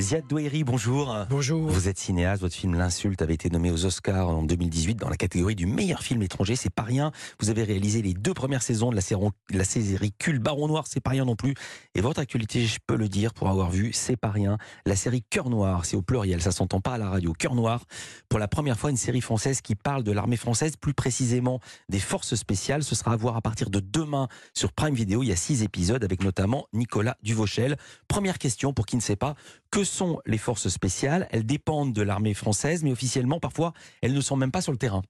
Ziad Douéry, bonjour. Bonjour. Vous êtes cinéaste, votre film L'insulte avait été nommé aux Oscars en 2018 dans la catégorie du meilleur film étranger, c'est pas rien. Vous avez réalisé les deux premières saisons de la série, la série Cul Baron Noir, c'est pas rien non plus. Et votre actualité, je peux le dire pour avoir vu, c'est pas rien. La série Cœur Noir, c'est au pluriel, ça s'entend pas à la radio. Cœur Noir, pour la première fois, une série française qui parle de l'armée française, plus précisément des forces spéciales. Ce sera à voir à partir de demain sur Prime Video. Il y a six épisodes avec notamment Nicolas Duvauchel. Première question pour qui ne sait pas, que sont les forces spéciales Elles dépendent de l'armée française, mais officiellement, parfois, elles ne sont même pas sur le terrain.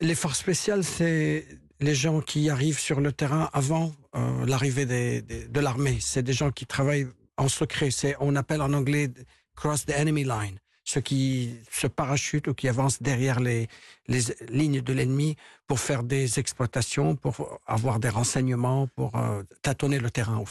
Les forces spéciales, c'est les gens qui arrivent sur le terrain avant euh, l'arrivée de l'armée. C'est des gens qui travaillent en secret. C'est, on appelle en anglais cross the enemy line ceux qui se parachutent ou qui avancent derrière les, les lignes de l'ennemi pour faire des exploitations, pour avoir des renseignements, pour euh, tâtonner le terrain.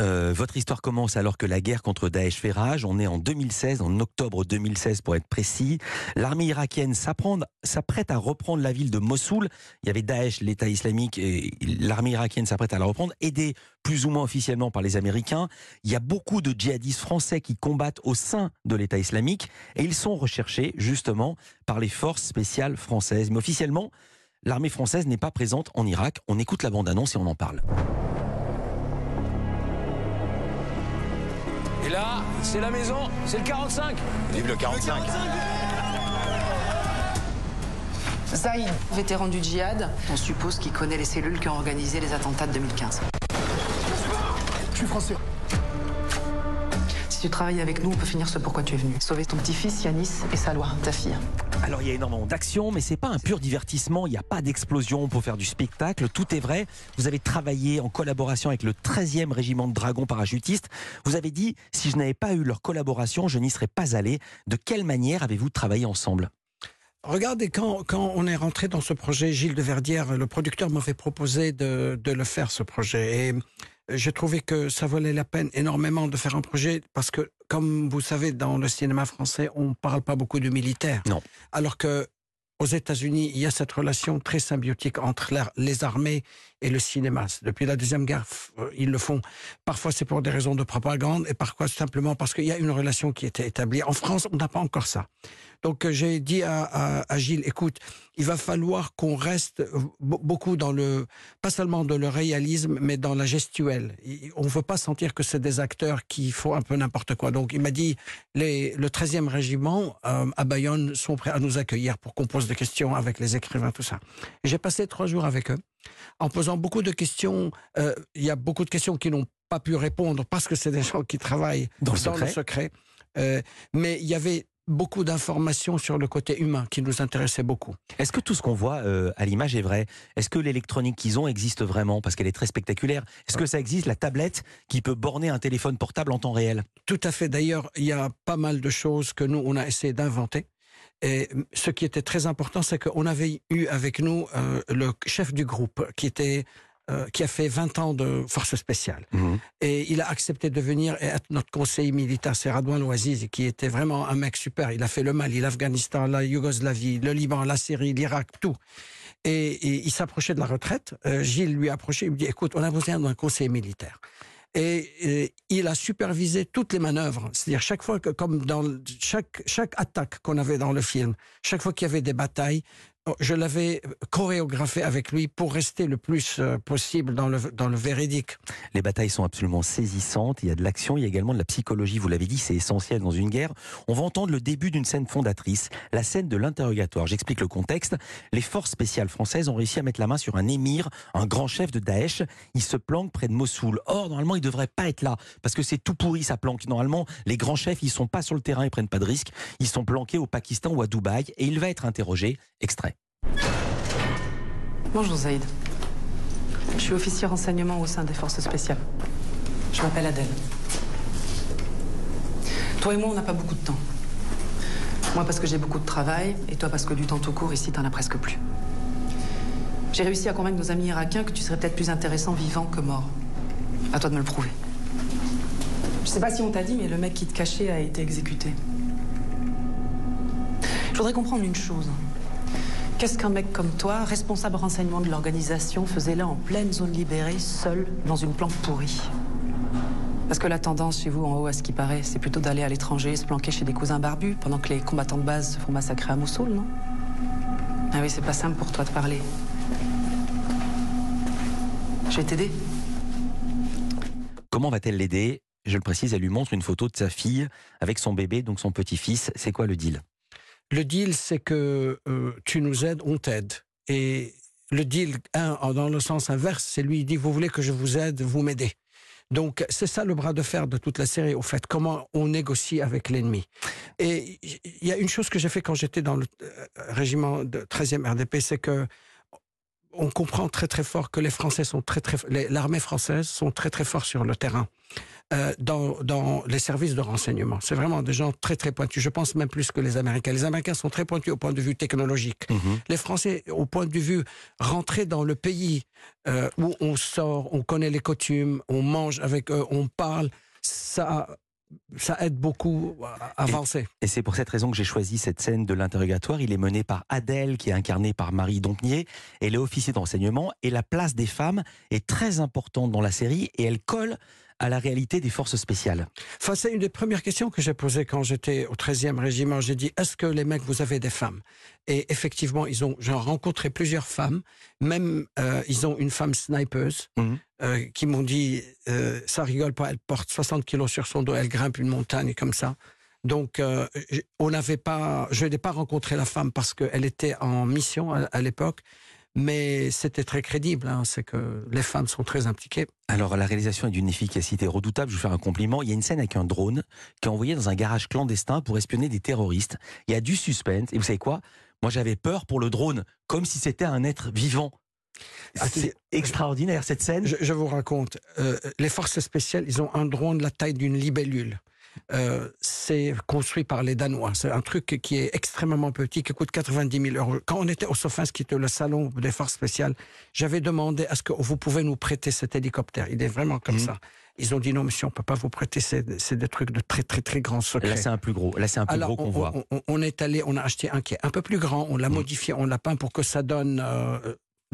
Euh, votre histoire commence alors que la guerre contre Daesh fait rage. On est en 2016, en octobre 2016 pour être précis. L'armée irakienne s'apprête à reprendre la ville de Mossoul. Il y avait Daesh, l'État islamique, et l'armée irakienne s'apprête à la reprendre, aidée plus ou moins officiellement par les Américains. Il y a beaucoup de djihadistes français qui combattent au sein de l'État islamique et ils sont recherchés justement par les forces spéciales françaises. Mais officiellement, l'armée française n'est pas présente en Irak. On écoute la bande-annonce et on en parle. Et là, c'est la maison, c'est le 45. Vive le 45. Zaïd, vétéran du djihad, on suppose qu'il connaît les cellules qui ont organisé les attentats de 2015. Je suis français. Si tu travailles avec nous, on peut finir ce pourquoi tu es venu. Sauver ton petit-fils Yanis et Salwa, ta fille. Alors il y a énormément d'action, mais c'est pas un pur divertissement. Il n'y a pas d'explosion pour faire du spectacle. Tout est vrai. Vous avez travaillé en collaboration avec le 13e régiment de dragons parachutistes. Vous avez dit si je n'avais pas eu leur collaboration, je n'y serais pas allé. De quelle manière avez-vous travaillé ensemble? Regardez, quand, on est rentré dans ce projet, Gilles de Verdière, le producteur m'avait proposé de, de, le faire, ce projet. Et j'ai trouvé que ça valait la peine énormément de faire un projet parce que, comme vous savez, dans le cinéma français, on ne parle pas beaucoup de militaires. Non. Alors que aux États-Unis, il y a cette relation très symbiotique entre les armées et le cinéma. Depuis la Deuxième Guerre, euh, ils le font. Parfois, c'est pour des raisons de propagande et parfois simplement parce qu'il y a une relation qui était établie. En France, on n'a pas encore ça. Donc, euh, j'ai dit à, Gilles, écoute, il va falloir qu'on reste euh, beaucoup dans le, pas seulement dans le réalisme, mais dans la gestuelle. On ne veut pas sentir que c'est des acteurs qui font un peu n'importe quoi. Donc, il m'a dit, les, le 13e régiment à Bayonne sont prêts à nous accueillir pour qu'on pose des questions avec les écrivains, tout ça. J'ai passé trois jours avec eux en posant beaucoup de questions. Euh, il y a beaucoup de questions qui n'ont pas pu répondre parce que c'est des gens qui travaillent dans, le secret. Euh, mais il y avait beaucoup d'informations sur le côté humain qui nous intéressait beaucoup. Est-ce que tout ce qu'on voit euh, à l'image est vrai? Est-ce que l'électronique qu'ils ont existe vraiment? Parce qu'elle est très spectaculaire. Est-ce que ça existe, la tablette qui peut borner un téléphone portable en temps réel? Tout à fait. D'ailleurs, il y a pas mal de choses que nous, on a essayé d'inventer. Et ce qui était très important, c'est qu'on avait eu avec nous euh, le chef du groupe qui était euh, qui a fait 20 ans de force spéciale. Mhm. Et il a accepté de venir et être notre conseiller militaire. C'est Radouan Louaziz, qui était vraiment un mec super. Il a fait le Mali, l'Afghanistan, la Yougoslavie, le Liban, la Syrie, l'Irak, tout. Et, il s'approchait de la retraite. Euh, Gilles lui approchait, il lui dit, écoute, on a besoin d'un conseiller militaire et, il a supervisé toutes les manœuvres. C'est-à-dire chaque fois que, comme dans chaque, chaque attaque qu'on avait dans le film, chaque fois qu'il y avait des batailles, je l'avais chorégraphié avec lui pour rester le plus euh, possible dans le, dans le véridique. Les batailles sont absolument saisissantes, il y a de l'action, il y a également de la psychologie, vous l'avez dit, c'est essentiel dans une guerre. On va entendre le début d'une scène fondatrice, la scène de l'interrogatoire. J'explique le contexte. Les forces spéciales françaises ont réussi à mettre la main sur un émir, un grand chef de Daesh. Il se planque près de Mossoul. Or, normalement, il ne devrait pas être là, parce que c'est tout pourri, sa planque. Normalement, les grands chefs, ils sont pas sur le terrain, ils prennent pas de risques. Ils sont planqués au Pakistan ou à Dubaï, et il va être interrogé. Extrait. Bonjour Zaïd. Je suis officier renseignement au sein des forces spéciales. Je m'appelle Adèle. Toi et moi, on n'a pas beaucoup de temps. Moi parce que j'ai beaucoup de travail, et toi parce que du temps tout court, ici, t'en as presque plus. J'ai réussi à convaincre nos amis irakiens que tu serais peut-être plus intéressant vivant que mort. À toi de me le prouver. Je sais pas si on t'a dit, mais le mec qui te cachait a été exécuté. Je voudrais comprendre une chose. Qu'est-ce qu'un mec comme toi, responsable renseignement de l'organisation, faisait là en pleine zone libérée, seul, dans une planque pourrie Parce que la tendance chez vous en haut, à ce qui paraît, c'est plutôt d'aller à l'étranger, se planquer chez des cousins barbus, pendant que les combattants de base se font massacrer à Mossoul, non Ah oui, c'est pas simple pour toi de parler. Je vais t'aider. Comment va-t-elle l'aider? Je le précise, elle lui montre une photo de sa fille avec son bébé, donc son petit-fils. C'est quoi le deal? Le deal, c'est que euh, tu nous aides, on t'aide. Et le deal, dans le sens inverse, c'est lui, il dit, vous voulez que je vous aide, vous m'aidez. Donc, c'est ça le bras de fer de toute la série, au fait, comment on négocie avec l'ennemi. Et il y a une chose que j'ai fait quand j'étais dans le euh, régiment de 13e RDP, c'est que on comprend très très fort que les Français sont très très l'armée française sont très très forts sur le terrain euh, dans, dans les services de renseignement. C'est vraiment des gens très très pointus. Je pense même plus que les Américains. Les Américains sont très pointus au point de vue technologique. Mhm. Les Français, au point de vue rentrer dans le pays euh, où on sort, on connaît les coutumes, on mange avec eux, on parle, ça ça aide beaucoup à avancer. Et c'est pour cette raison que j'ai choisi cette scène de l'interrogatoire. Il est mené par Adèle, qui est incarnée par Marie Dompnier. Elle est officier de renseignement et la place des femmes est très importante dans la série et elle colle à la réalité des forces spéciales enfin, C'est une des premières questions que j'ai posées quand j'étais au 13e régiment. J'ai dit, est-ce que les mecs, vous avez des femmes? Et effectivement, ils ont, j'ai rencontré plusieurs femmes, même euh, ils ont une femme snipeuse, Mhm. euh, qui m'ont dit, euh, ça rigole pas, elle porte 60 kilos sur son dos, elle grimpe une montagne comme ça. Donc, euh, on n'avait pas, je n'ai pas rencontré la femme parce qu'elle était en mission à, à l'époque, mais c'était très crédible. hein, c'est que les femmes sont très impliquées. Alors, la réalisation est d'une efficacité redoutable. Je vous fais un compliment. Il y a une scène avec un drone qui est envoyé dans un garage clandestin pour espionner des terroristes. Il y a du suspense. Et vous savez quoi? Moi, j'avais peur pour le drone, comme si c'était un être vivant. Ah, C'est extraordinaire, cette scène. Je, je vous raconte, euh, les forces spéciales, ils ont un drone de la taille d'une libellule. Euh, c'est construit par les Danois. C'est un truc qui est extrêmement petit, qui coûte 90 000 euros. Quand on était au Sofins, qui était le salon des forces spéciales, j'avais demandé est-ce que vous pouvez nous prêter cet hélicoptère Il est vraiment comme Mhm. ça. Ils ont dit non, monsieur, on peut pas vous prêter. C'est des trucs de très très très grands secrets. Là, c'est un plus gros. Là, c'est un plus Alors, gros qu'on on, voit. on- on- on est allé, on a acheté un qui est un peu plus grand, on l'a Mhm. modifié, on l'a peint pour que ça donne euh,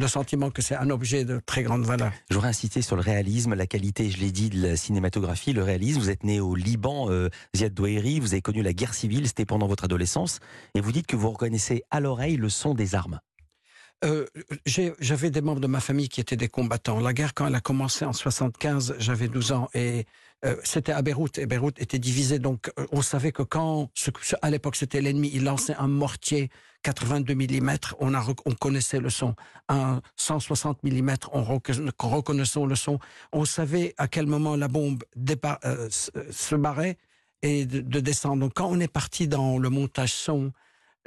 le sentiment que c'est un objet de très grande valeur. Je voudrais insister sur le réalisme, la qualité, je l'ai dit, de la cinématographie, le réalisme. Vous êtes né au Liban, euh, Ziad Douairi, vous avez connu la guerre civile, c'était pendant votre adolescence, et vous dites que vous reconnaissez à l'oreille le son des armes. Euh, j'avais des membres de ma famille qui étaient des combattants. La guerre, quand elle a commencé en 75, j'avais 12 ans et euh, c'était à Beyrouth. Et Beyrouth était divisé, donc euh, on savait que quand, à l'époque c'était l'ennemi, il lançait un mortier 82 mm, on, a, on connaissait le son. Un 160 mm, on reconna- reconnaissait le son. On savait à quel moment la bombe dépa- se- se barrait et de, de descendre. Donc quand on est parti dans le montage son,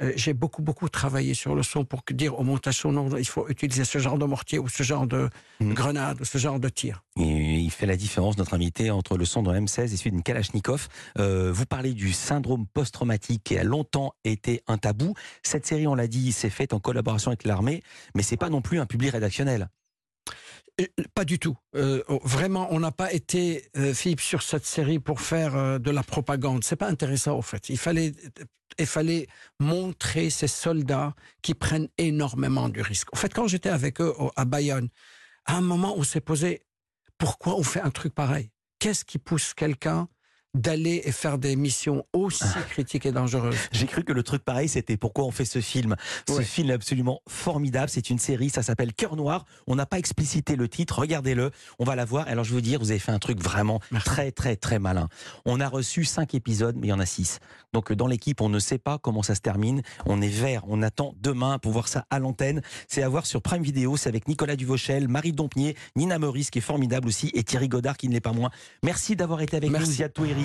euh, j'ai beaucoup, beaucoup travaillé sur le son pour dire au montage son, non, il faut utiliser ce genre de mortier ou ce genre de Mhm. grenade ou ce genre de tir. Et il fait la différence, notre invité, entre le son d'un M16 et celui d'une Kalachnikov. Euh, vous parlez du syndrome post-traumatique qui a longtemps été un tabou. Cette série, on l'a dit, s'est faite en collaboration avec l'armée, mais c'est pas non plus un public rédactionnel. Euh, Pas du tout. Euh, vraiment, on n'a pas été, euh, Philippe, sur cette série pour faire de la propagande. C'est pas intéressant, au fait. Il fallait, il fallait montrer ces soldats qui prennent énormément du risque. En fait, quand j'étais avec eux à Bayonne, à un moment, on s'est posé pourquoi on fait un truc pareil? Qu'est-ce qui pousse quelqu'un d'aller faire des missions aussi critiques et dangereuses J'ai cru que le truc pareil, c'était pourquoi on fait ce film. Ce Ouais. film est absolument formidable. C'est une série, ça s'appelle Cœur Noir. On n'a pas explicité le titre, regardez-le. On va la voir. Alors je veux dire, vous avez fait un truc vraiment très, très, très malin. On a reçu cinq épisodes, mais il y en a six. Donc euh, dans l'équipe, on ne sait pas comment ça se termine. On est vert. On attend demain pour voir ça à l'antenne. C'est à voir sur Prime Video. C'est avec Nicolas Duvauchel, Marie Dompnier, Nina Meurice qui est formidable aussi et Thierry Godard qui ne l'est pas moins. Merci d'avoir été avec Merci. nous, Touiri.